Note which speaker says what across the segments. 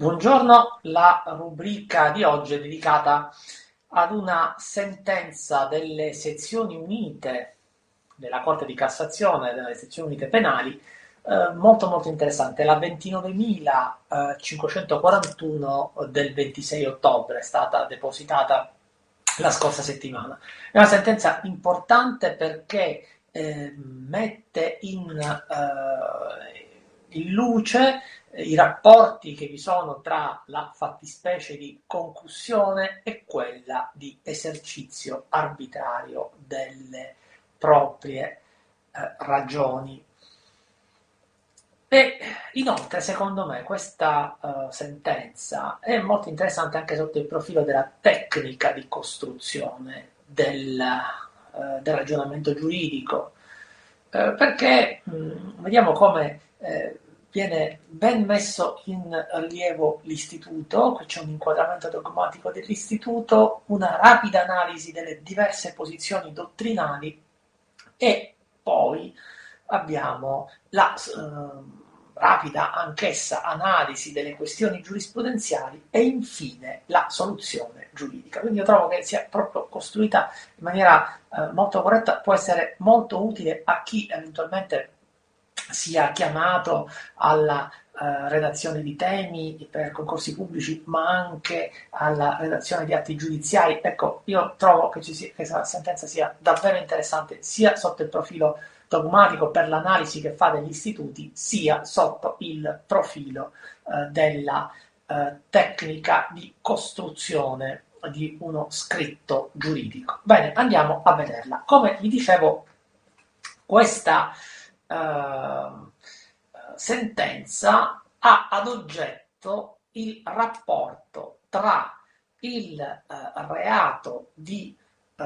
Speaker 1: Buongiorno, la rubrica di oggi è dedicata ad una sentenza delle sezioni unite della Corte di Cassazione, delle sezioni unite penali, eh, molto molto interessante, la 29.541 del 26 ottobre, è stata depositata la scorsa settimana. È una sentenza importante perché eh, mette in, eh, in luce i rapporti che vi sono tra la fattispecie di concussione e quella di esercizio arbitrario delle proprie eh, ragioni. E inoltre, secondo me, questa uh, sentenza è molto interessante anche sotto il profilo della tecnica di costruzione del, uh, del ragionamento giuridico, uh, perché mh, mm, vediamo come viene ben messo in rilievo l'istituto, qui c'è un inquadramento dogmatico dell'istituto, una rapida analisi delle diverse posizioni dottrinali e poi abbiamo la eh, rapida anch'essa analisi delle questioni giurisprudenziali e infine la soluzione giuridica. Quindi io trovo che sia proprio costruita in maniera eh, molto corretta, può essere molto utile a chi eventualmente sia chiamato alla uh, redazione di temi per concorsi pubblici, ma anche alla redazione di atti giudiziari. Ecco, io trovo che, questa sentenza sia davvero interessante sia sotto il profilo dogmatico per l'analisi che fa degli istituti, sia sotto il profilo uh, della uh, tecnica di costruzione di uno scritto giuridico. Bene, andiamo a vederla. Come vi dicevo, questa sentenza ha ad oggetto il rapporto tra il eh, reato di eh,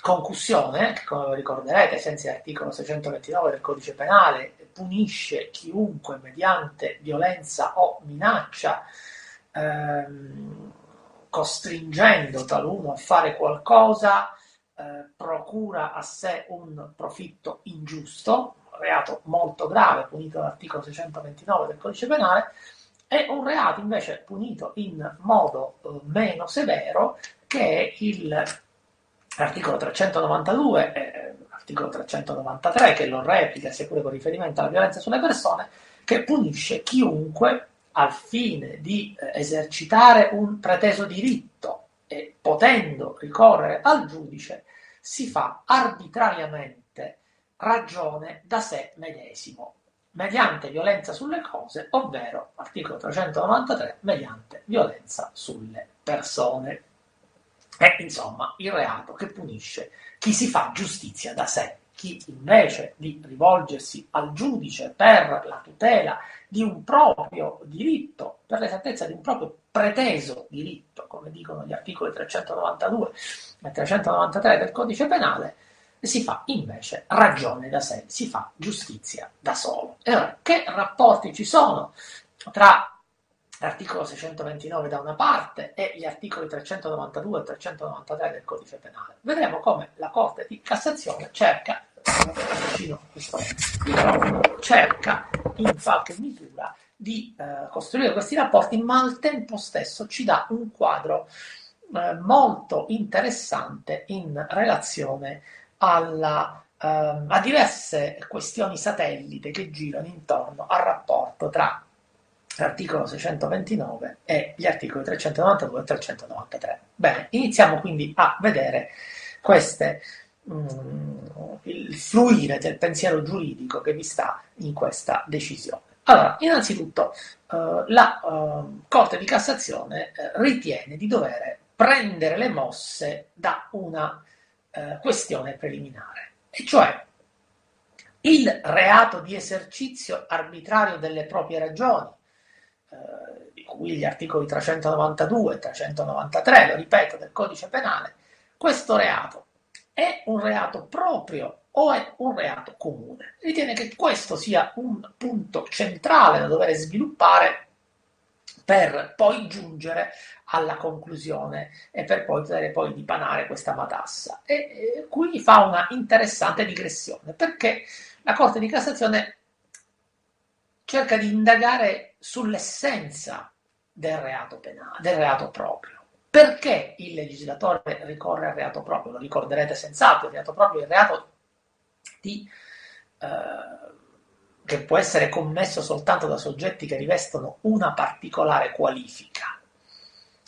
Speaker 1: concussione, che come ricorderete, ai sensi dell'articolo 629 del codice penale, punisce chiunque mediante violenza o minaccia, ehm, costringendo taluno a fare qualcosa eh, procura a sé un profitto ingiusto, reato molto grave punito dall'articolo 629 del codice penale, e un reato invece punito in modo eh, meno severo che è l'articolo 392 e l'articolo 393 che lo replica sia pure con riferimento alla violenza sulle persone, che punisce chiunque al fine di eh, esercitare un preteso diritto e potendo ricorrere al giudice si fa arbitrariamente ragione da sé medesimo, mediante violenza sulle cose, ovvero, articolo 393, mediante violenza sulle persone. È insomma il reato che punisce chi si fa giustizia da sé, chi invece di rivolgersi al giudice per la tutela di un proprio diritto, per l'esattezza di un proprio preteso diritto, come dicono gli articoli 392 e 393 del codice penale, si fa invece ragione da sé, si fa giustizia da solo. E allora, che rapporti ci sono tra l'articolo 629 da una parte e gli articoli 392 e 393 del codice penale? Vedremo come la Corte di Cassazione cerca cerca in qualche misura di eh, costruire questi rapporti, ma al tempo stesso ci dà un quadro eh, molto interessante in relazione alla, eh, a diverse questioni satellite che girano intorno al rapporto tra l'articolo 629 e gli articoli 392 e 393. Bene, iniziamo quindi a vedere queste Mm, il fluire del pensiero giuridico che vi sta in questa decisione. Allora, innanzitutto eh, la eh, Corte di Cassazione eh, ritiene di dover prendere le mosse da una eh, questione preliminare, e cioè il reato di esercizio arbitrario delle proprie ragioni, eh, di cui gli articoli 392 e 393, lo ripeto, del codice penale, questo reato è un reato proprio o è un reato comune. Ritiene che questo sia un punto centrale da dover sviluppare per poi giungere alla conclusione e per poter poi dipanare questa matassa. E, e qui fa una interessante digressione perché la Corte di Cassazione cerca di indagare sull'essenza del reato penale, del reato proprio. Perché il legislatore ricorre al reato proprio? Lo ricorderete senz'altro, il reato proprio è il reato di, eh, che può essere commesso soltanto da soggetti che rivestono una particolare qualifica.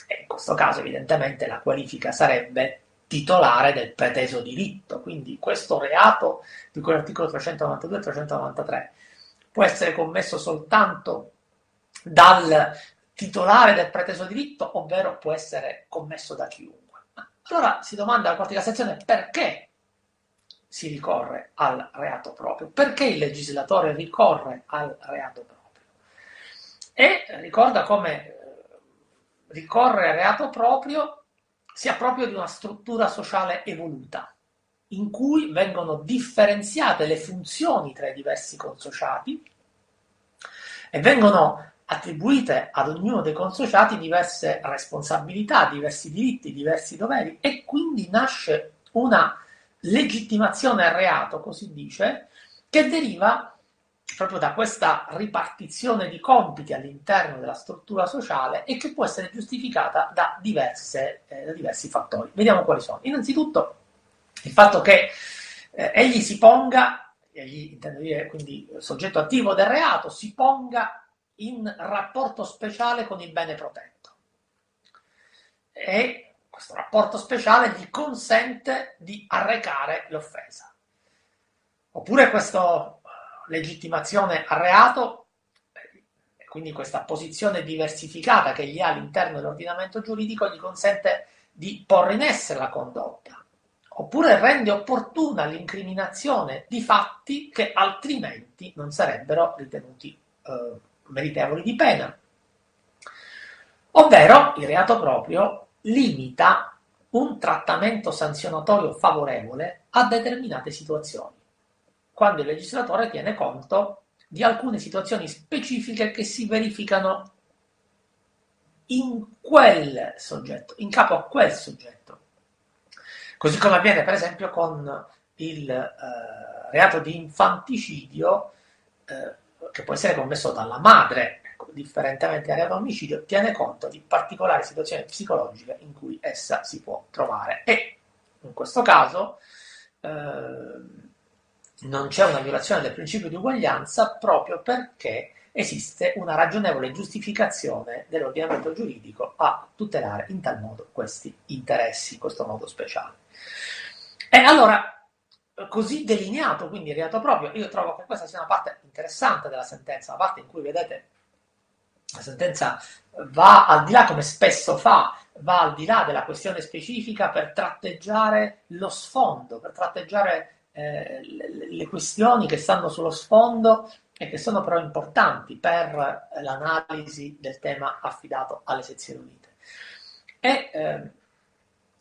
Speaker 1: E in questo caso evidentemente la qualifica sarebbe titolare del preteso diritto, quindi questo reato di cui l'articolo 392 e 393 può essere commesso soltanto dal titolare del preteso diritto, ovvero può essere commesso da chiunque. Allora si domanda alla Corte di Cassazione perché si ricorre al reato proprio, perché il legislatore ricorre al reato proprio. E ricorda come eh, ricorre al reato proprio sia proprio di una struttura sociale evoluta, in cui vengono differenziate le funzioni tra i diversi consociati e vengono attribuite ad ognuno dei consociati diverse responsabilità, diversi diritti, diversi doveri e quindi nasce una legittimazione al reato, così dice, che deriva proprio da questa ripartizione di compiti all'interno della struttura sociale e che può essere giustificata da, diverse, eh, da diversi fattori. Vediamo quali sono. Innanzitutto il fatto che eh, egli si ponga, egli intendo dire quindi soggetto attivo del reato, si ponga in rapporto speciale con il bene protetto. E questo rapporto speciale gli consente di arrecare l'offesa. Oppure questa legittimazione al reato, quindi questa posizione diversificata che gli ha all'interno dell'ordinamento giuridico, gli consente di porre in essere la condotta. Oppure rende opportuna l'incriminazione di fatti che altrimenti non sarebbero ritenuti eh, meritevoli di pena. Ovvero il reato proprio limita un trattamento sanzionatorio favorevole a determinate situazioni, quando il legislatore tiene conto di alcune situazioni specifiche che si verificano in quel soggetto, in capo a quel soggetto. Così come avviene per esempio con il eh, reato di infanticidio eh, che può essere commesso dalla madre, differentemente dal reato omicidio, tiene conto di particolari situazioni psicologiche in cui essa si può trovare. E in questo caso eh, non c'è una violazione del principio di uguaglianza proprio perché esiste una ragionevole giustificazione dell'ordinamento giuridico a tutelare in tal modo questi interessi, in questo modo speciale. E allora così delineato, quindi il reato proprio, io trovo che questa sia una parte interessante della sentenza, una parte in cui, vedete, la sentenza va al di là, come spesso fa, va al di là della questione specifica per tratteggiare lo sfondo, per tratteggiare eh, le, le questioni che stanno sullo sfondo e che sono però importanti per l'analisi del tema affidato alle sezioni unite. E eh,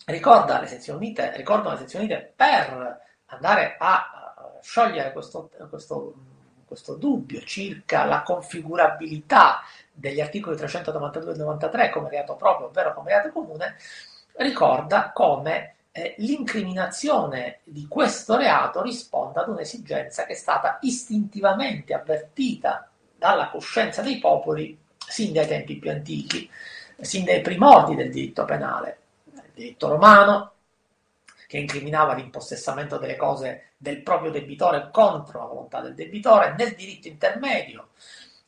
Speaker 1: ricorda le sezioni unite, ricordano le sezioni unite per andare a sciogliere questo, questo, questo dubbio circa la configurabilità degli articoli 392 e 93 come reato proprio, ovvero come reato comune, ricorda come eh, l'incriminazione di questo reato risponda ad un'esigenza che è stata istintivamente avvertita dalla coscienza dei popoli sin dai tempi più antichi, sin dai primordi del diritto penale, il diritto romano, che incriminava l'impossessamento delle cose del proprio debitore contro la volontà del debitore, nel diritto intermedio,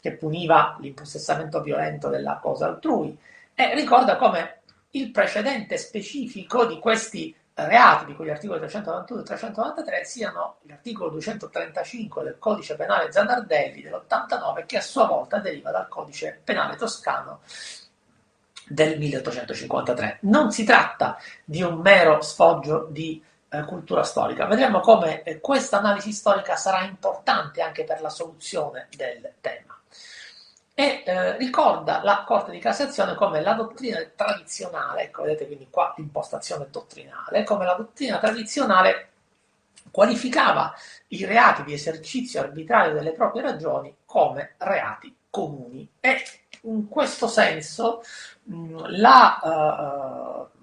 Speaker 1: che puniva l'impossessamento violento della cosa altrui, e ricorda come il precedente specifico di questi reati di cui gli articoli 391 e 393 siano l'articolo 235 del codice penale Zanardelli dell'89 che a sua volta deriva dal codice penale toscano del 1853. Non si tratta di un mero sfoggio di eh, cultura storica. Vedremo come eh, questa analisi storica sarà importante anche per la soluzione del tema. E eh, ricorda la Corte di Cassazione come la dottrina tradizionale, ecco vedete quindi qua l'impostazione dottrinale, come la dottrina tradizionale qualificava i reati di esercizio arbitrario delle proprie ragioni come reati comuni. E in questo senso la, uh,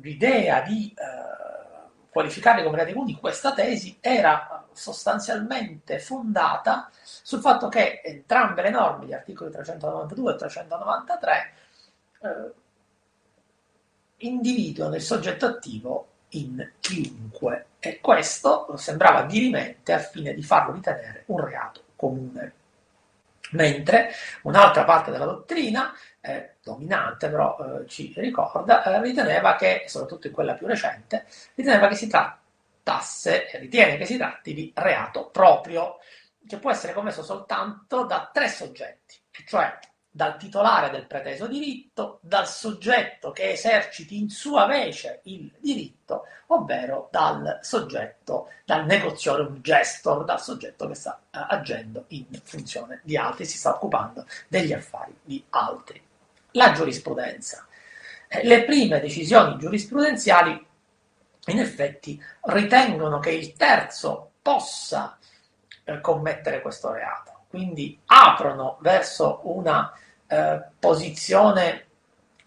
Speaker 1: l'idea di uh, qualificarli come reati comuni, questa tesi era sostanzialmente fondata sul fatto che entrambe le norme, gli articoli 392 e 393, eh, individuano il soggetto attivo in chiunque e questo sembrava dirimente al fine di farlo ritenere un reato comune. Mentre un'altra parte della dottrina, eh, dominante però eh, ci ricorda, eh, riteneva che, soprattutto in quella più recente, riteneva che si trattasse, ritiene che si tratti di reato proprio, che può essere commesso soltanto da tre soggetti, cioè dal titolare del preteso diritto, dal soggetto che eserciti in sua vece il diritto, ovvero dal soggetto, dal negoziorium gestor, dal soggetto che sta uh, agendo in funzione di altri, si sta occupando degli affari di altri. La giurisprudenza. Eh, le prime decisioni giurisprudenziali in effetti ritengono che il terzo possa eh, commettere questo reato. Quindi aprono verso una eh, posizione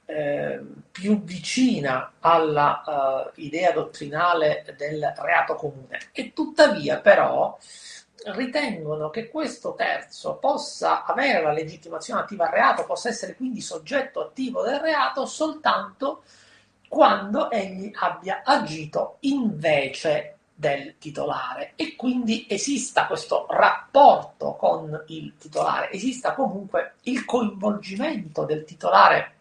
Speaker 1: eh, più vicina alla uh, idea dottrinale del reato comune. E tuttavia però ritengono che questo terzo possa avere la legittimazione attiva al reato, possa essere quindi soggetto attivo del reato soltanto quando egli abbia agito invece del titolare e quindi esista questo rapporto con il titolare, esista comunque il coinvolgimento del titolare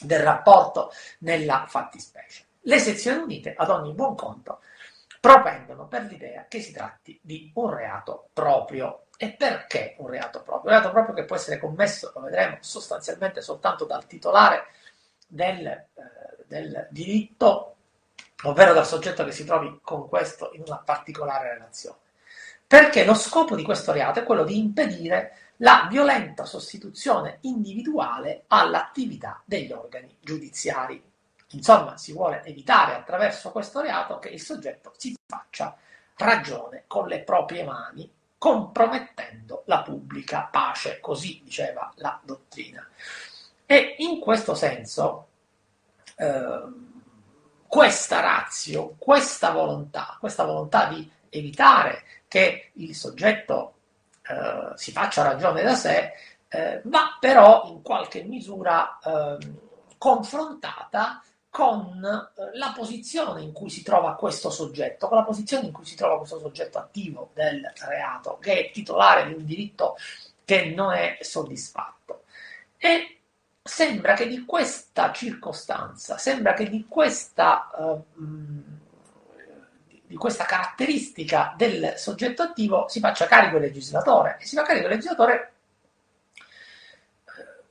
Speaker 1: del rapporto nella fattispecie. Le sezioni unite, ad ogni buon conto, propendono per l'idea che si tratti di un reato proprio. E perché un reato proprio? Un reato proprio che può essere commesso, lo vedremo, sostanzialmente soltanto dal titolare del, eh, del diritto ovvero dal soggetto che si trovi con questo in una particolare relazione. Perché lo scopo di questo reato è quello di impedire la violenta sostituzione individuale all'attività degli organi giudiziari. Insomma, si vuole evitare attraverso questo reato che il soggetto si faccia ragione con le proprie mani, compromettendo la pubblica pace, così diceva la dottrina. E in questo senso, eh, questa razio, questa volontà, questa volontà di evitare che il soggetto eh, si faccia ragione da sé, eh, va però in qualche misura eh, confrontata con eh, la posizione in cui si trova questo soggetto, con la posizione in cui si trova questo soggetto attivo del reato, che è titolare di un diritto che non è soddisfatto. E sembra che di questa circostanza, sembra che di questa, uh, di questa caratteristica del soggetto attivo si faccia carico il legislatore e si fa carico il legislatore eh,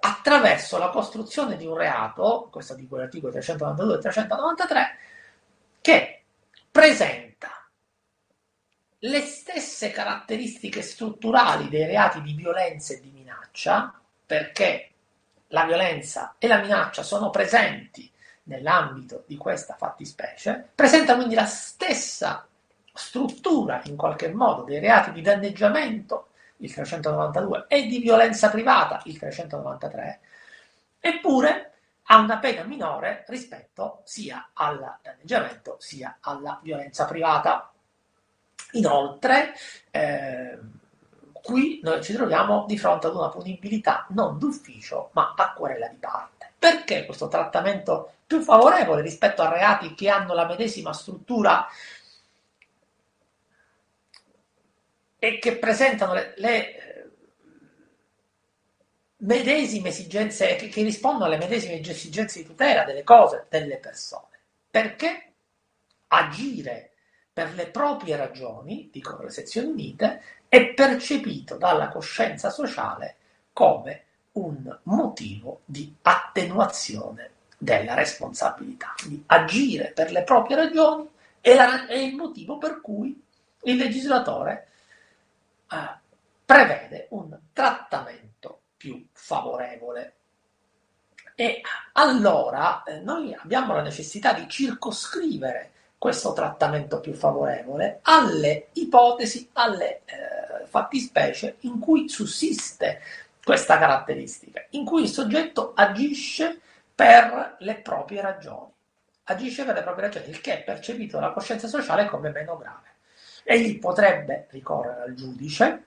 Speaker 1: attraverso la costruzione di un reato, questo di quell'articolo 392 e 393, che presenta le stesse caratteristiche strutturali dei reati di violenza e di minaccia, perché la violenza e la minaccia sono presenti nell'ambito di questa fattispecie, presenta quindi la stessa struttura in qualche modo dei reati di danneggiamento, il 392, e di violenza privata, il 393, eppure ha una pena minore rispetto sia al danneggiamento sia alla violenza privata. Inoltre, eh, Qui noi ci troviamo di fronte ad una punibilità non d'ufficio, ma a querela di parte. Perché questo trattamento più favorevole rispetto a reati che hanno la medesima struttura e che presentano le, le eh, medesime esigenze, che, che rispondono alle medesime esigenze di tutela delle cose, delle persone? Perché agire per le proprie ragioni, dicono le sezioni unite, è percepito dalla coscienza sociale come un motivo di attenuazione della responsabilità, di agire per le proprie ragioni è, la, è il motivo per cui il legislatore eh, prevede un trattamento più favorevole. E allora eh, noi abbiamo la necessità di circoscrivere questo trattamento più favorevole alle ipotesi, alle eh, fattispecie in cui sussiste questa caratteristica, in cui il soggetto agisce per le proprie ragioni, agisce per le proprie ragioni, il che è percepito dalla coscienza sociale come meno grave. Egli potrebbe ricorrere al giudice,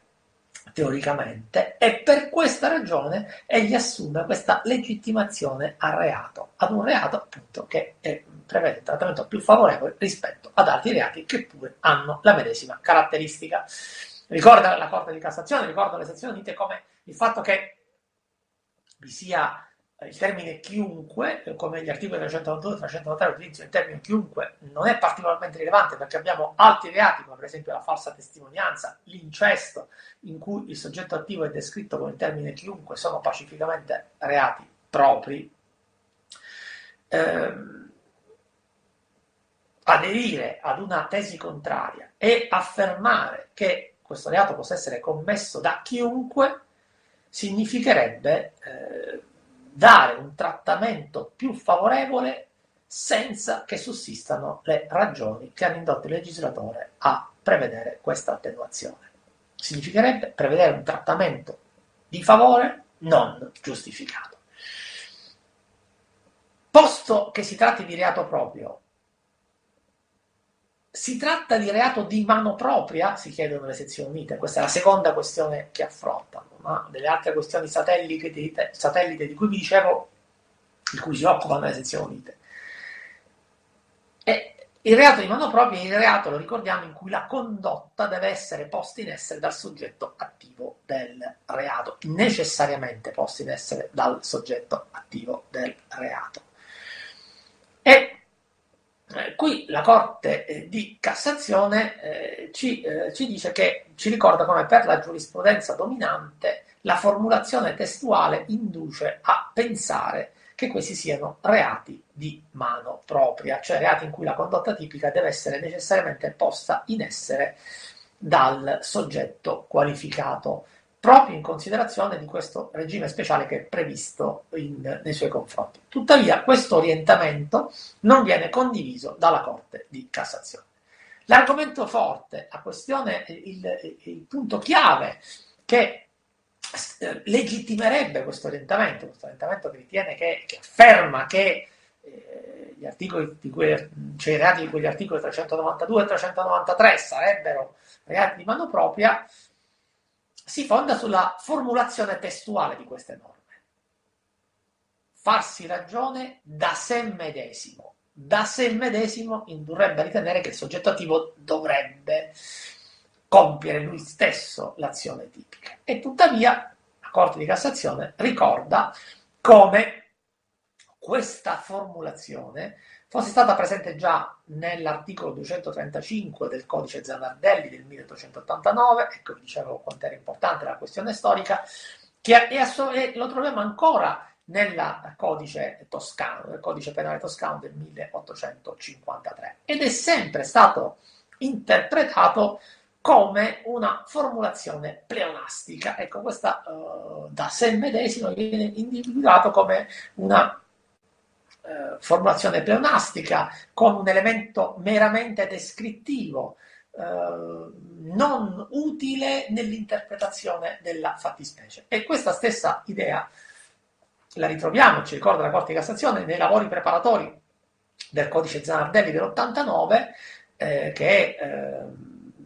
Speaker 1: teoricamente, e per questa ragione egli assume questa legittimazione al reato, ad un reato appunto che è, prevede un trattamento più favorevole rispetto ad altri reati che pure hanno la medesima caratteristica. Ricorda la Corte di Cassazione, ricorda le sezioni unite come il fatto che vi sia il termine chiunque, come gli articoli 392 e 393 utilizzano il termine chiunque, non è particolarmente rilevante perché abbiamo altri reati, come per esempio la falsa testimonianza, l'incesto, in cui il soggetto attivo è descritto con il termine chiunque, sono pacificamente reati propri. Eh, aderire ad una tesi contraria e affermare che questo reato possa essere commesso da chiunque significherebbe eh, dare un trattamento più favorevole senza che sussistano le ragioni che hanno indotto il legislatore a prevedere questa attenuazione. Significherebbe prevedere un trattamento di favore non giustificato. Posto che si tratti di reato proprio, si tratta di reato di mano propria? Si chiedono le sezioni unite. Questa è la seconda questione che affrontano. Ma delle altre questioni satellite di, satellite di cui vi dicevo, di cui si occupano le sezioni unite. E il reato di mano propria è il reato, lo ricordiamo, in cui la condotta deve essere posta in essere dal soggetto attivo del reato, necessariamente posta in essere dal soggetto attivo del reato. E eh, qui la Corte eh, di Cassazione eh, ci, eh, ci, dice che ci ricorda come per la giurisprudenza dominante la formulazione testuale induce a pensare che questi siano reati di mano propria, cioè reati in cui la condotta tipica deve essere necessariamente posta in essere dal soggetto qualificato proprio in considerazione di questo regime speciale che è previsto in, nei suoi confronti. Tuttavia questo orientamento non viene condiviso dalla Corte di Cassazione. L'argomento forte, la questione, il, il punto chiave che eh, legittimerebbe questo orientamento, questo orientamento che ritiene che, che afferma che eh, gli articoli di cui, cioè i reati di quegli articoli 392 e 393 sarebbero reati di mano propria, si fonda sulla formulazione testuale di queste norme. Farsi ragione da sé medesimo. Da sé medesimo indurrebbe a ritenere che il soggetto attivo dovrebbe compiere lui stesso l'azione tipica. E tuttavia la Corte di Cassazione ricorda come questa formulazione fosse stata presente già nell'articolo 235 del codice Zanardelli del 1889, ecco vi dicevo quanto era importante la questione storica, che è, è, lo troviamo ancora nel codice toscano, nel codice penale toscano del 1853 ed è sempre stato interpretato come una formulazione pleonastica. Ecco, questa uh, da sé medesimo viene individuato come una eh, formulazione pleonastica con un elemento meramente descrittivo, eh, non utile nell'interpretazione della fattispecie. E questa stessa idea la ritroviamo, ci ricorda la Corte di Cassazione, nei lavori preparatori del codice Zanardelli dell'89, eh, che eh,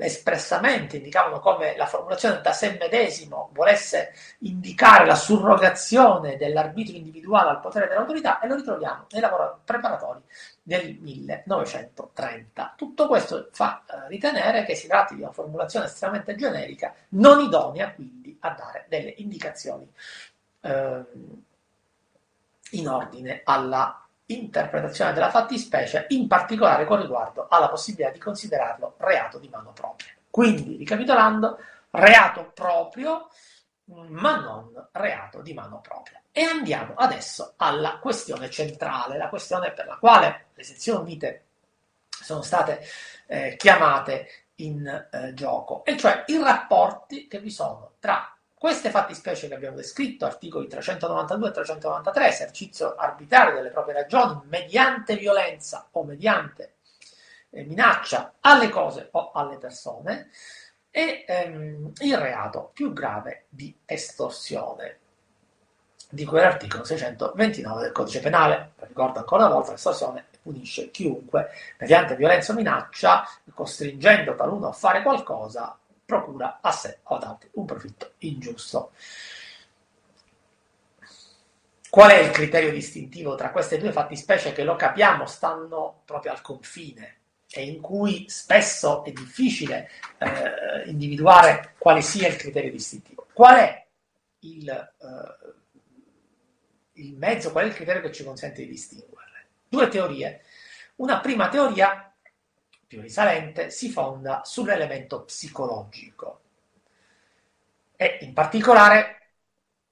Speaker 1: espressamente indicavano come la formulazione da sé medesimo volesse indicare la surrogazione dell'arbitrio individuale al potere dell'autorità e lo ritroviamo nei lavori preparatori del 1930. Tutto questo fa eh, ritenere che si tratti di una formulazione estremamente generica, non idonea quindi a dare delle indicazioni eh, in ordine alla interpretazione della fattispecie, in particolare con riguardo alla possibilità di considerarlo reato di mano propria. Quindi, ricapitolando, reato proprio, ma non reato di mano propria. E andiamo adesso alla questione centrale, la questione per la quale le sezioni unite sono state eh, chiamate in eh, gioco, e cioè i rapporti che vi sono tra queste fattispecie che abbiamo descritto, articoli 392 e 393, esercizio arbitrario delle proprie ragioni mediante violenza o mediante eh, minaccia alle cose o alle persone, e ehm, il reato più grave di estorsione, di cui è l'articolo 629 del codice penale. Ricordo ancora una volta, l'estorsione punisce chiunque mediante violenza o minaccia, costringendo taluno a fare qualcosa, procura a sé o ad altri un profitto ingiusto. Qual è il criterio distintivo tra queste due fattispecie che lo capiamo stanno proprio al confine e in cui spesso è difficile eh, individuare quale sia il criterio distintivo? Qual è il, eh, il mezzo, qual è il criterio che ci consente di distinguerle? Due teorie. Una prima teoria, più risalente, si fonda sull'elemento psicologico e in particolare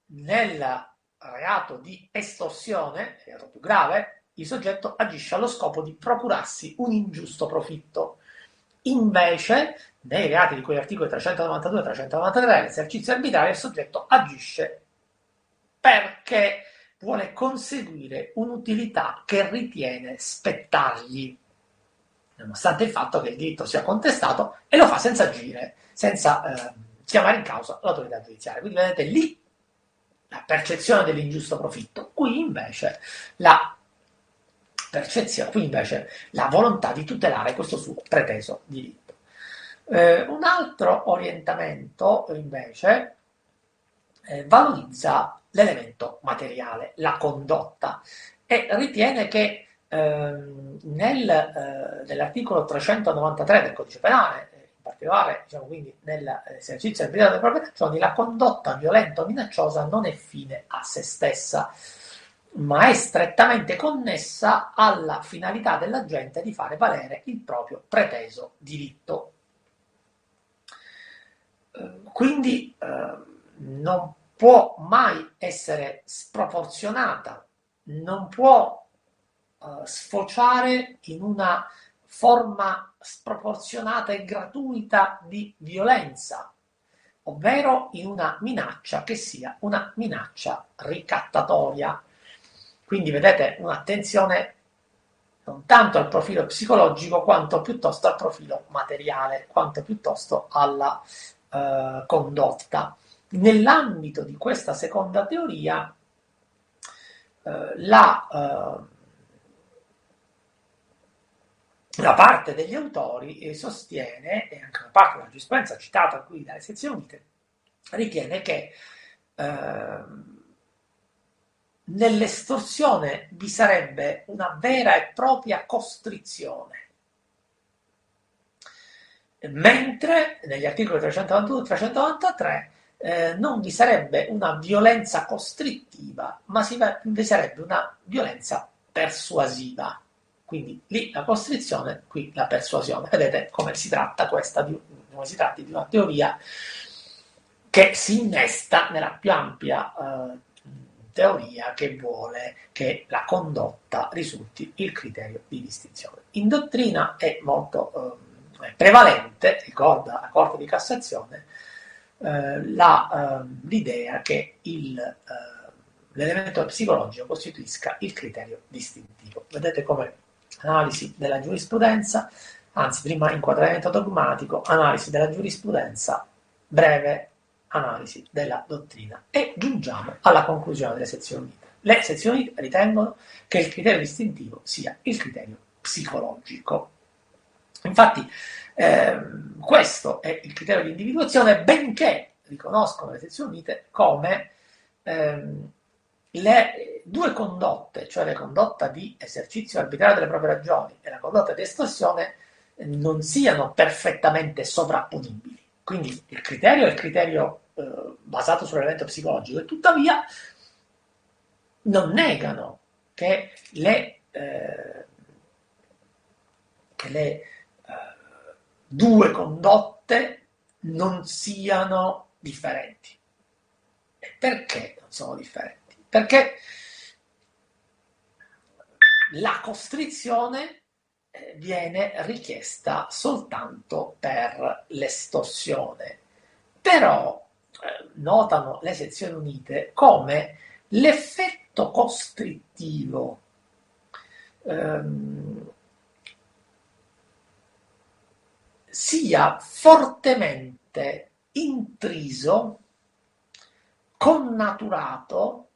Speaker 1: nella reato di estorsione, reato più grave, il soggetto agisce allo scopo di procurarsi un ingiusto profitto. Invece, nei reati di cui articoli 392 e 393, l'esercizio arbitrario, il soggetto agisce perché vuole conseguire un'utilità che ritiene spettargli, nonostante il fatto che il diritto sia contestato, e lo fa senza agire, senza eh, chiamare in causa l'autorità giudiziaria. Quindi vedete lì la percezione dell'ingiusto profitto, qui invece la percezione, qui invece la volontà di tutelare questo suo preteso diritto. Eh, un altro orientamento invece eh, valorizza l'elemento materiale, la condotta e ritiene che nel, eh, nell'articolo 393 del codice penale particolare, diciamo quindi nell'esercizio del diritto delle proprie ragioni, la condotta violenta o minacciosa non è fine a se stessa, ma è strettamente connessa alla finalità dell'agente di fare valere il proprio preteso diritto. Eh, quindi eh, non può mai essere sproporzionata, non può eh, sfociare in una forma sproporzionata e gratuita di violenza, ovvero in una minaccia che sia una minaccia ricattatoria. Quindi vedete un'attenzione non tanto al profilo psicologico quanto piuttosto al profilo materiale, quanto piuttosto alla eh, condotta. Nell'ambito di questa seconda teoria, eh, la eh, una parte degli autori eh, sostiene, e anche una parte della giurisprudenza citata qui dalle sezioni unite, ritiene che eh, nell'estorsione vi sarebbe una vera e propria costrizione, mentre negli articoli 392 e 393 eh, non vi sarebbe una violenza costrittiva, ma si, vi sarebbe una violenza persuasiva. Quindi lì la costrizione, qui la persuasione. Vedete come si tratta questa di, come si tratta di una teoria che si innesta nella più ampia eh, teoria che vuole che la condotta risulti il criterio di distinzione. In dottrina è molto eh, prevalente, ricorda la Corte di Cassazione, eh, la, ehm, l'idea che il, eh, l'elemento psicologico costituisca il criterio distintivo. Vedete come analisi della giurisprudenza, anzi prima inquadramento dogmatico, analisi della giurisprudenza, breve analisi della dottrina e giungiamo alla conclusione delle sezioni unite. Le sezioni unite ritengono che il criterio distintivo sia il criterio psicologico. Infatti ehm, questo è il criterio di individuazione, benché riconoscono le sezioni unite come ehm, le due condotte, cioè la condotta di esercizio arbitrario delle proprie ragioni e la condotta di estorsione, non siano perfettamente sovrapponibili. Quindi il criterio è il criterio eh, basato sull'elemento psicologico e tuttavia non negano che le, eh, che le eh, due condotte non siano differenti. E perché non sono differenti? Perché la costrizione eh, viene richiesta soltanto per l'estorsione. Però eh, notano le sezioni unite come l'effetto costrittivo ehm, sia fortemente intriso, connaturato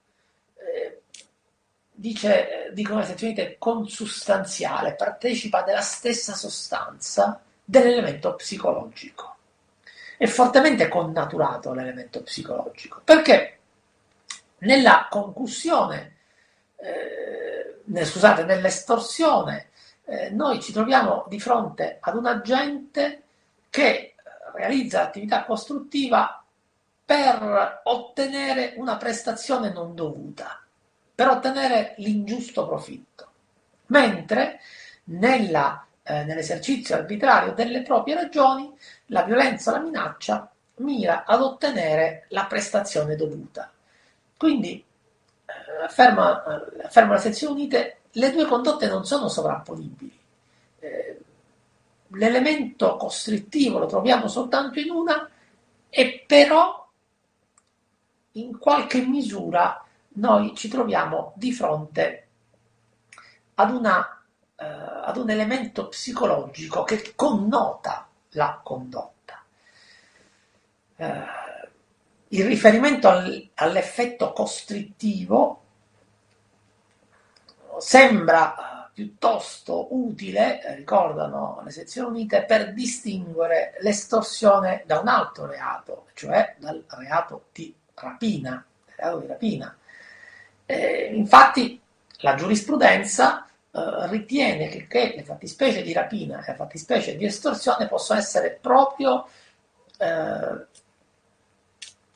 Speaker 1: dice, eh, dicono le sezioni unite, consustanziale, partecipa della stessa sostanza dell'elemento psicologico. È fortemente connaturato l'elemento psicologico, perché nella concussione, eh, scusate, nell'estorsione, eh, noi ci troviamo di fronte ad un agente che realizza attività costruttiva per ottenere una prestazione non dovuta, per ottenere l'ingiusto profitto, mentre nella, eh, nell'esercizio arbitrario delle proprie ragioni la violenza, la minaccia mira ad ottenere la prestazione dovuta. Quindi, eh, afferma, eh, afferma la sezione unite, le due condotte non sono sovrapponibili. Eh, l'elemento costrittivo lo troviamo soltanto in una e però in qualche misura noi ci troviamo di fronte ad, una, eh, ad un elemento psicologico che connota la condotta. Eh, il riferimento al, all'effetto costrittivo sembra eh, piuttosto utile, eh, ricordano le sezioni unite, per distinguere l'estorsione da un altro reato, cioè dal reato di rapina. Reato di rapina. Eh, infatti la giurisprudenza eh, ritiene che, che, le fattispecie di rapina e le fattispecie di estorsione possono essere proprio eh,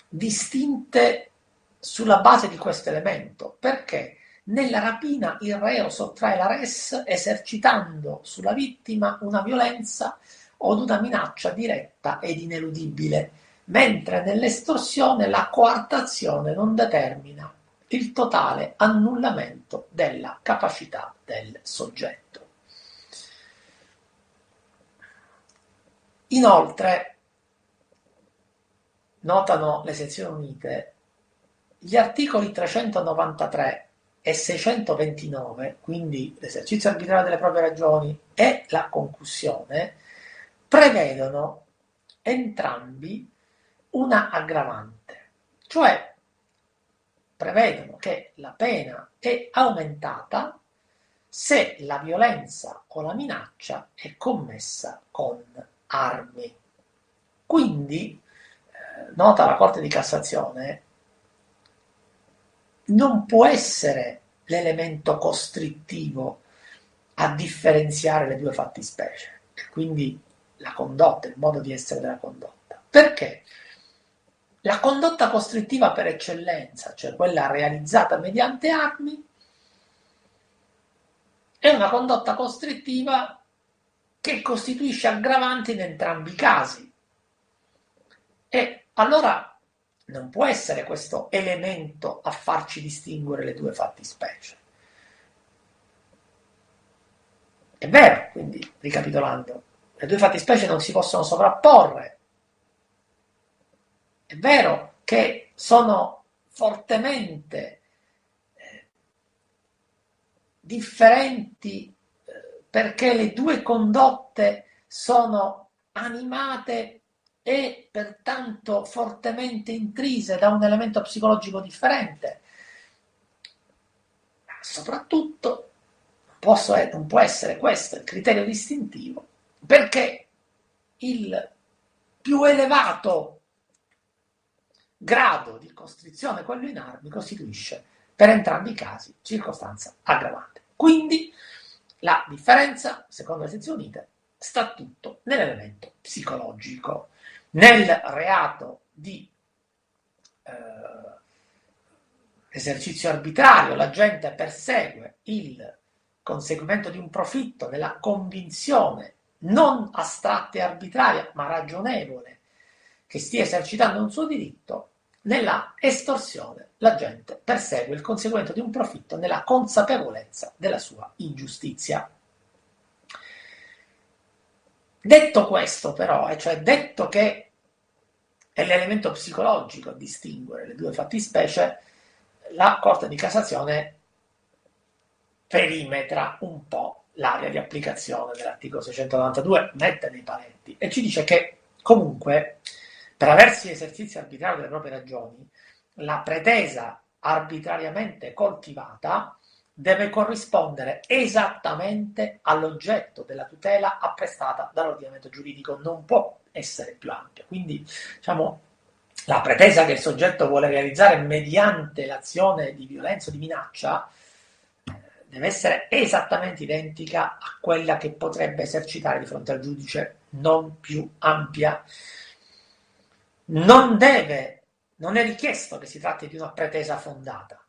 Speaker 1: distinte sulla base di questo elemento. Perché? Nella rapina il reo sottrae la res esercitando sulla vittima una violenza o una minaccia diretta ed ineludibile, mentre nell'estorsione la coartazione non determina il totale annullamento della capacità del soggetto. Inoltre, notano le sezioni unite, gli articoli 393 e 629, quindi l'esercizio arbitrario delle proprie ragioni e la concussione, prevedono entrambi una aggravante, cioè prevedono che la pena è aumentata se la violenza o la minaccia è commessa con armi. Quindi, eh, nota la Corte di Cassazione, non può essere l'elemento costrittivo a differenziare le due fattispecie, quindi la condotta, il modo di essere della condotta. Perché? La condotta costrittiva per eccellenza, cioè quella realizzata mediante armi, è una condotta costrittiva che costituisce aggravanti in entrambi i casi. E allora non può essere questo elemento a farci distinguere le due fattispecie. È vero, quindi, ricapitolando, le due fattispecie non si possono sovrapporre, è vero che sono fortemente eh, differenti eh, perché le due condotte sono animate e pertanto fortemente intrise da un elemento psicologico differente. Ma soprattutto posso, non può essere questo il criterio distintivo perché il più elevato grado di costrizione, quello in armi, costituisce per entrambi i casi circostanza aggravante. Quindi la differenza, secondo le sezioni unite, sta tutto nell'elemento psicologico. Nel reato di eh, esercizio arbitrario l'agente persegue il conseguimento di un profitto nella convinzione non astratta e arbitraria, ma ragionevole, che stia esercitando un suo diritto, nella estorsione la gente persegue il conseguimento di un profitto nella consapevolezza della sua ingiustizia. Detto questo però, e cioè detto che è l'elemento psicologico a distinguere le due fattispecie, la Corte di Cassazione perimetra un po' l'area di applicazione dell'articolo 692, mette dei paletti e ci dice che comunque per aversi esercizio arbitrario delle proprie ragioni, la pretesa arbitrariamente coltivata deve corrispondere esattamente all'oggetto della tutela apprestata dall'ordinamento giuridico, non può essere più ampia. Quindi, diciamo, la pretesa che il soggetto vuole realizzare mediante l'azione di violenza o di minaccia eh, deve essere esattamente identica a quella che potrebbe esercitare di fronte al giudice, non più ampia. Non deve, non è richiesto che si tratti di una pretesa fondata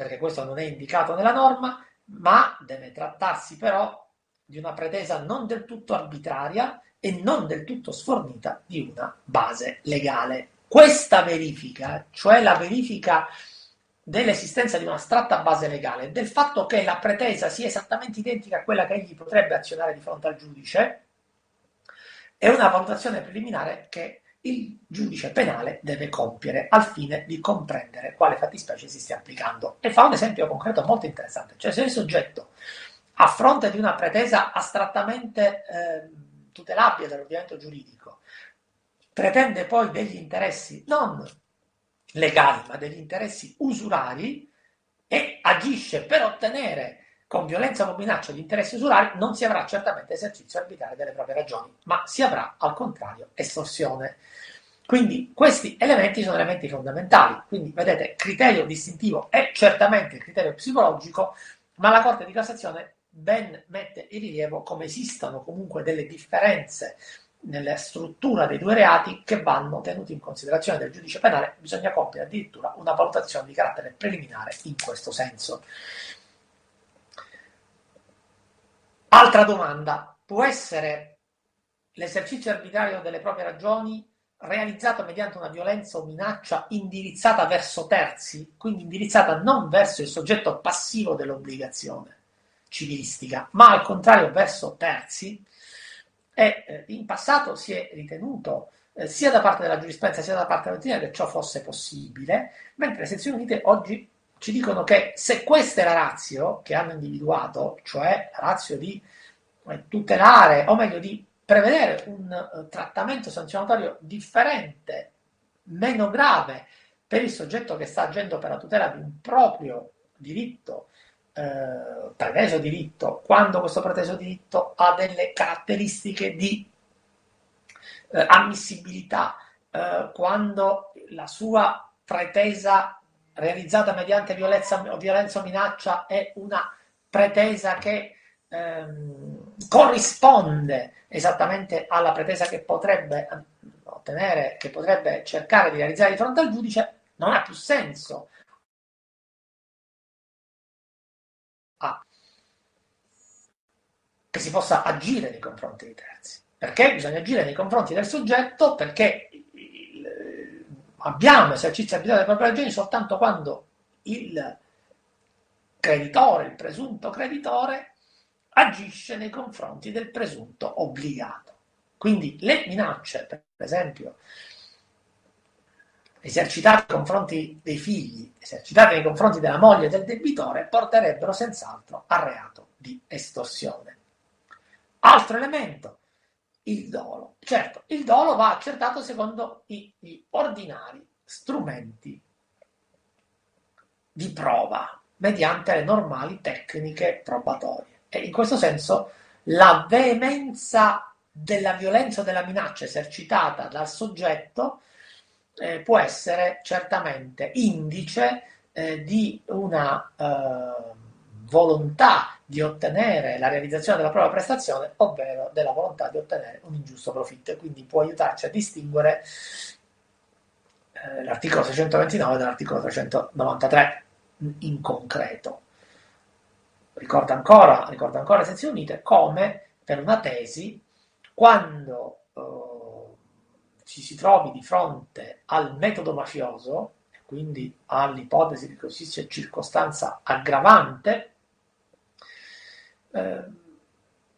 Speaker 1: perché questo non è indicato nella norma, ma deve trattarsi però di una pretesa non del tutto arbitraria e non del tutto sfornita di una base legale. Questa verifica, cioè la verifica dell'esistenza di un'astratta base legale, del fatto che la pretesa sia esattamente identica a quella che egli potrebbe azionare di fronte al giudice, è una valutazione preliminare che il giudice penale deve compiere al fine di comprendere quale fattispecie si stia applicando. E fa un esempio concreto molto interessante, cioè se il soggetto a fronte di una pretesa astrattamente eh, tutelabile dall'ordinamento giuridico pretende poi degli interessi non legali ma degli interessi usurari e agisce per ottenere con violenza o minaccia di interessi usurari non si avrà certamente esercizio arbitrario delle proprie ragioni, ma si avrà al contrario estorsione. Quindi questi elementi sono elementi fondamentali. Quindi vedete, criterio distintivo è certamente il criterio psicologico, ma la Corte di Cassazione ben mette in rilievo come esistano comunque delle differenze nella struttura dei due reati che vanno tenuti in considerazione del giudice penale, bisogna compiere addirittura una valutazione di carattere preliminare in questo senso. Altra domanda, può essere l'esercizio arbitrario delle proprie ragioni realizzato mediante una violenza o minaccia indirizzata verso terzi, quindi indirizzata non verso il soggetto passivo dell'obbligazione civilistica, ma al contrario verso terzi, e eh, in passato si è ritenuto eh, sia da parte della giurisprudenza sia da parte della dottrina che ciò fosse possibile, mentre le sezioni unite oggi ci dicono che se questa è la razio che hanno individuato, cioè la razio di eh, tutelare, o meglio di prevedere un uh, trattamento sanzionatorio differente, meno grave per il soggetto che sta agendo per la tutela di un proprio diritto, eh, preteso diritto, quando questo preteso diritto ha delle caratteristiche di eh, ammissibilità, eh, quando la sua pretesa realizzata mediante violenza, violenza o minaccia è una pretesa che ehm, corrisponde esattamente alla pretesa che potrebbe ottenere, che potrebbe cercare di realizzare di fronte al giudice, non ha più senso. Ah. Che si possa agire nei confronti dei terzi. Perché bisogna agire nei confronti del soggetto? Perché abbiamo esercizio arbitrario delle proprie ragioni soltanto quando il creditore, il presunto creditore, agisce nei confronti del presunto obbligato. Quindi le minacce, per esempio, esercitate nei confronti dei figli, esercitate nei confronti della moglie del debitore, porterebbero senz'altro al reato di estorsione. Altro elemento, il dolo. Certo, il dolo va accertato secondo gli ordinari strumenti di prova mediante le normali tecniche probatorie. E in questo senso la veemenza della violenza della minaccia esercitata dal soggetto eh, può essere certamente indice eh, di una eh, volontà di ottenere la realizzazione della propria prestazione, ovvero della volontà di ottenere un ingiusto profitto e quindi può aiutarci a distinguere eh, l'articolo 629 dall'articolo 393 in concreto. Ricorda ancora, ricorda ancora le sezioni unite come per una tesi quando eh, ci si trovi di fronte al metodo mafioso, quindi all'ipotesi di così sia circostanza aggravante, eh,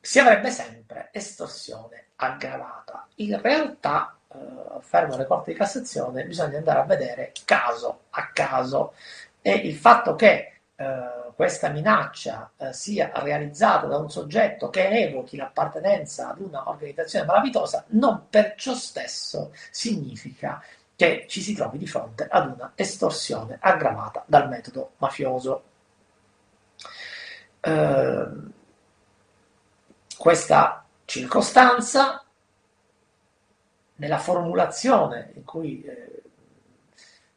Speaker 1: si avrebbe sempre estorsione aggravata. In realtà, eh, fermo le Corte di Cassazione, bisogna andare a vedere caso a caso e il fatto che eh, questa minaccia eh, sia realizzata da un soggetto che evochi l'appartenenza ad una organizzazione malavitosa non per ciò stesso significa che ci si trovi di fronte ad una estorsione aggravata dal metodo mafioso. eh, questa circostanza nella formulazione in cui eh,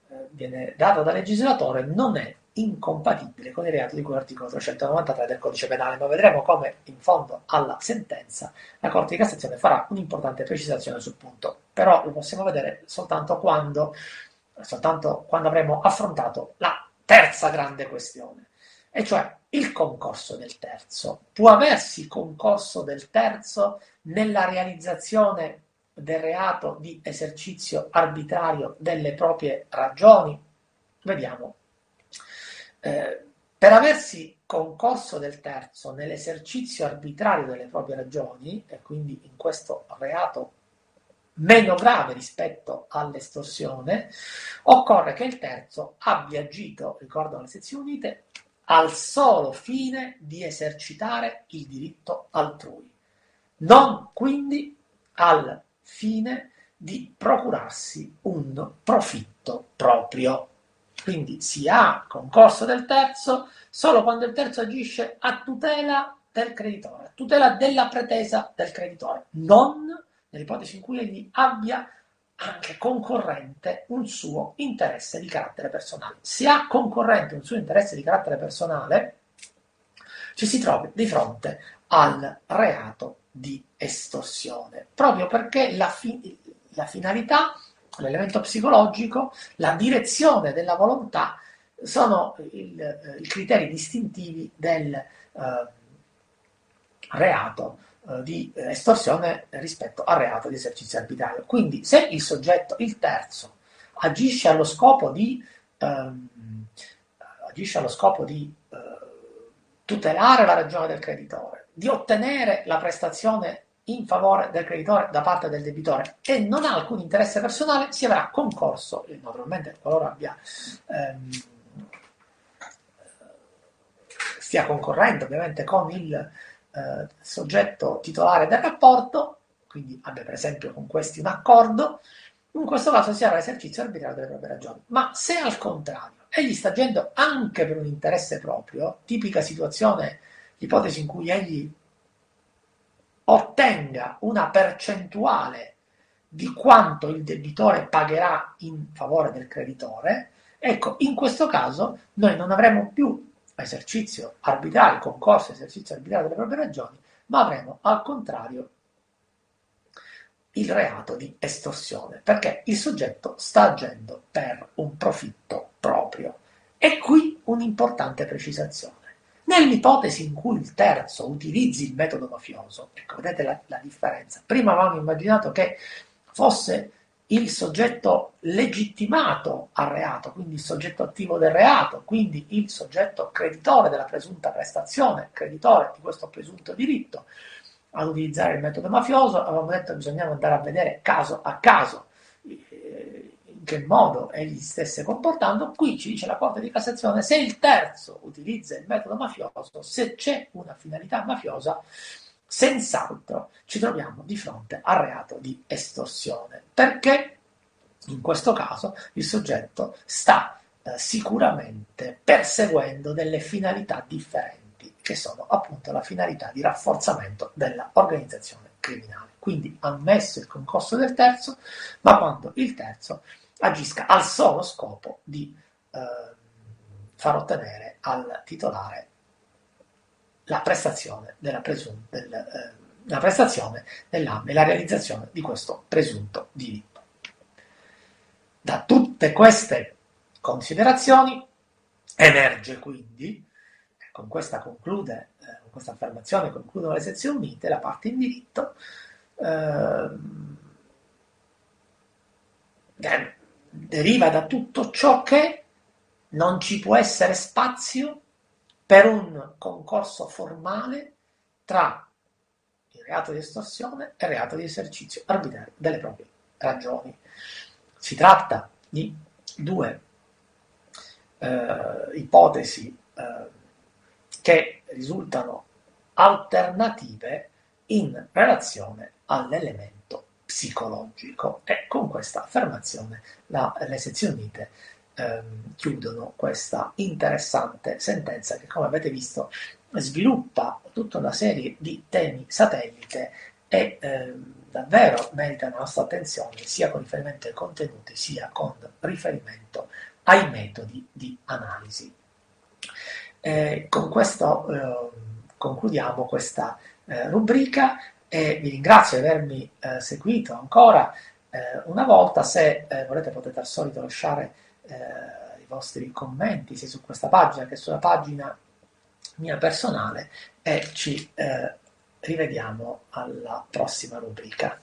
Speaker 1: eh viene data dal legislatore non è incompatibile con il reato di cui l'articolo 393 del codice penale, ma vedremo come in fondo alla sentenza la Corte di Cassazione farà un'importante precisazione sul punto, però lo possiamo vedere soltanto quando, soltanto quando avremo affrontato la terza grande questione, e cioè il concorso del terzo. Può aversi concorso del terzo nella realizzazione del reato di esercizio arbitrario delle proprie ragioni? Vediamo eh, per aversi concorso del terzo nell'esercizio arbitrario delle proprie ragioni, e quindi in questo reato meno grave rispetto all'estorsione, occorre che il terzo abbia agito, ricordano le sezioni unite, al solo fine di esercitare il diritto altrui, non quindi al fine di procurarsi un profitto proprio. Quindi si ha concorso del terzo solo quando il terzo agisce a tutela del creditore, a tutela della pretesa del creditore, non nell'ipotesi in cui egli abbia anche concorrente un suo interesse di carattere personale. Se ha concorrente un suo interesse di carattere personale, ci si trova di fronte al reato di estorsione, proprio perché la, fi- la finalità l'elemento psicologico, la direzione della volontà sono i criteri distintivi del eh, reato di estorsione rispetto al reato di esercizio arbitrario. Quindi se il soggetto, il terzo, agisce allo scopo di, ehm, allo scopo di eh, tutelare la ragione del creditore, di ottenere la prestazione in favore del creditore da parte del debitore e non ha alcun interesse personale, si avrà concorso, naturalmente qualora abbia, ehm, stia concorrendo ovviamente con il eh, soggetto titolare del rapporto, quindi abbia per esempio con questi un accordo, in questo caso si avrà esercizio arbitrario delle proprie ragioni. Ma se al contrario egli sta agendo anche per un interesse proprio, tipica situazione, l'ipotesi in cui egli ottenga una percentuale di quanto il debitore pagherà in favore del creditore, ecco, in questo caso noi non avremo più esercizio arbitrario, concorso esercizio arbitrario delle proprie ragioni, ma avremo al contrario il reato di estorsione, perché il soggetto sta agendo per un profitto proprio. E qui un'importante precisazione. Nell'ipotesi in cui il terzo utilizzi il metodo mafioso, ecco, vedete la, la differenza. Prima avevamo immaginato che fosse il soggetto legittimato al reato, quindi il soggetto attivo del reato, quindi il soggetto creditore della presunta prestazione, creditore di questo presunto diritto, ad utilizzare il metodo mafioso, avevamo detto che bisognava andare a vedere caso a caso che modo egli stesse comportando, qui ci dice la Corte di Cassazione se il terzo utilizza il metodo mafioso, se c'è una finalità mafiosa, senz'altro ci troviamo di fronte al reato di estorsione, perché in questo caso il soggetto sta eh, sicuramente perseguendo delle finalità differenti, che sono appunto la finalità di rafforzamento dell'organizzazione criminale. Quindi ammesso il concorso del terzo, ma quando il terzo agisca al solo scopo di eh, far ottenere al titolare la prestazione della, presun- del, eh, la prestazione nella, nella realizzazione di questo presunto diritto. Da tutte queste considerazioni emerge quindi, con questa conclude, eh, con questa affermazione concludono le sezioni unite, la parte in diritto, eh, deriva da tutto ciò che non ci può essere spazio per un concorso formale tra il reato di estorsione e il reato di esercizio arbitrario delle proprie ragioni. Si tratta di due eh, ipotesi eh, che risultano alternative in relazione all'elemento psicologico e con questa affermazione la, le sezioni unite ehm, chiudono questa interessante sentenza che, come avete visto, sviluppa tutta una serie di temi satellite e ehm, davvero meritano la nostra attenzione sia con riferimento ai contenuti sia con riferimento ai metodi di analisi. Eh, con questo eh, concludiamo questa eh, rubrica e vi ringrazio di avermi eh, seguito ancora eh, una volta. Se eh, volete potete al solito lasciare i vostri commenti sia su questa pagina che sulla pagina mia personale e ci rivediamo alla prossima rubrica.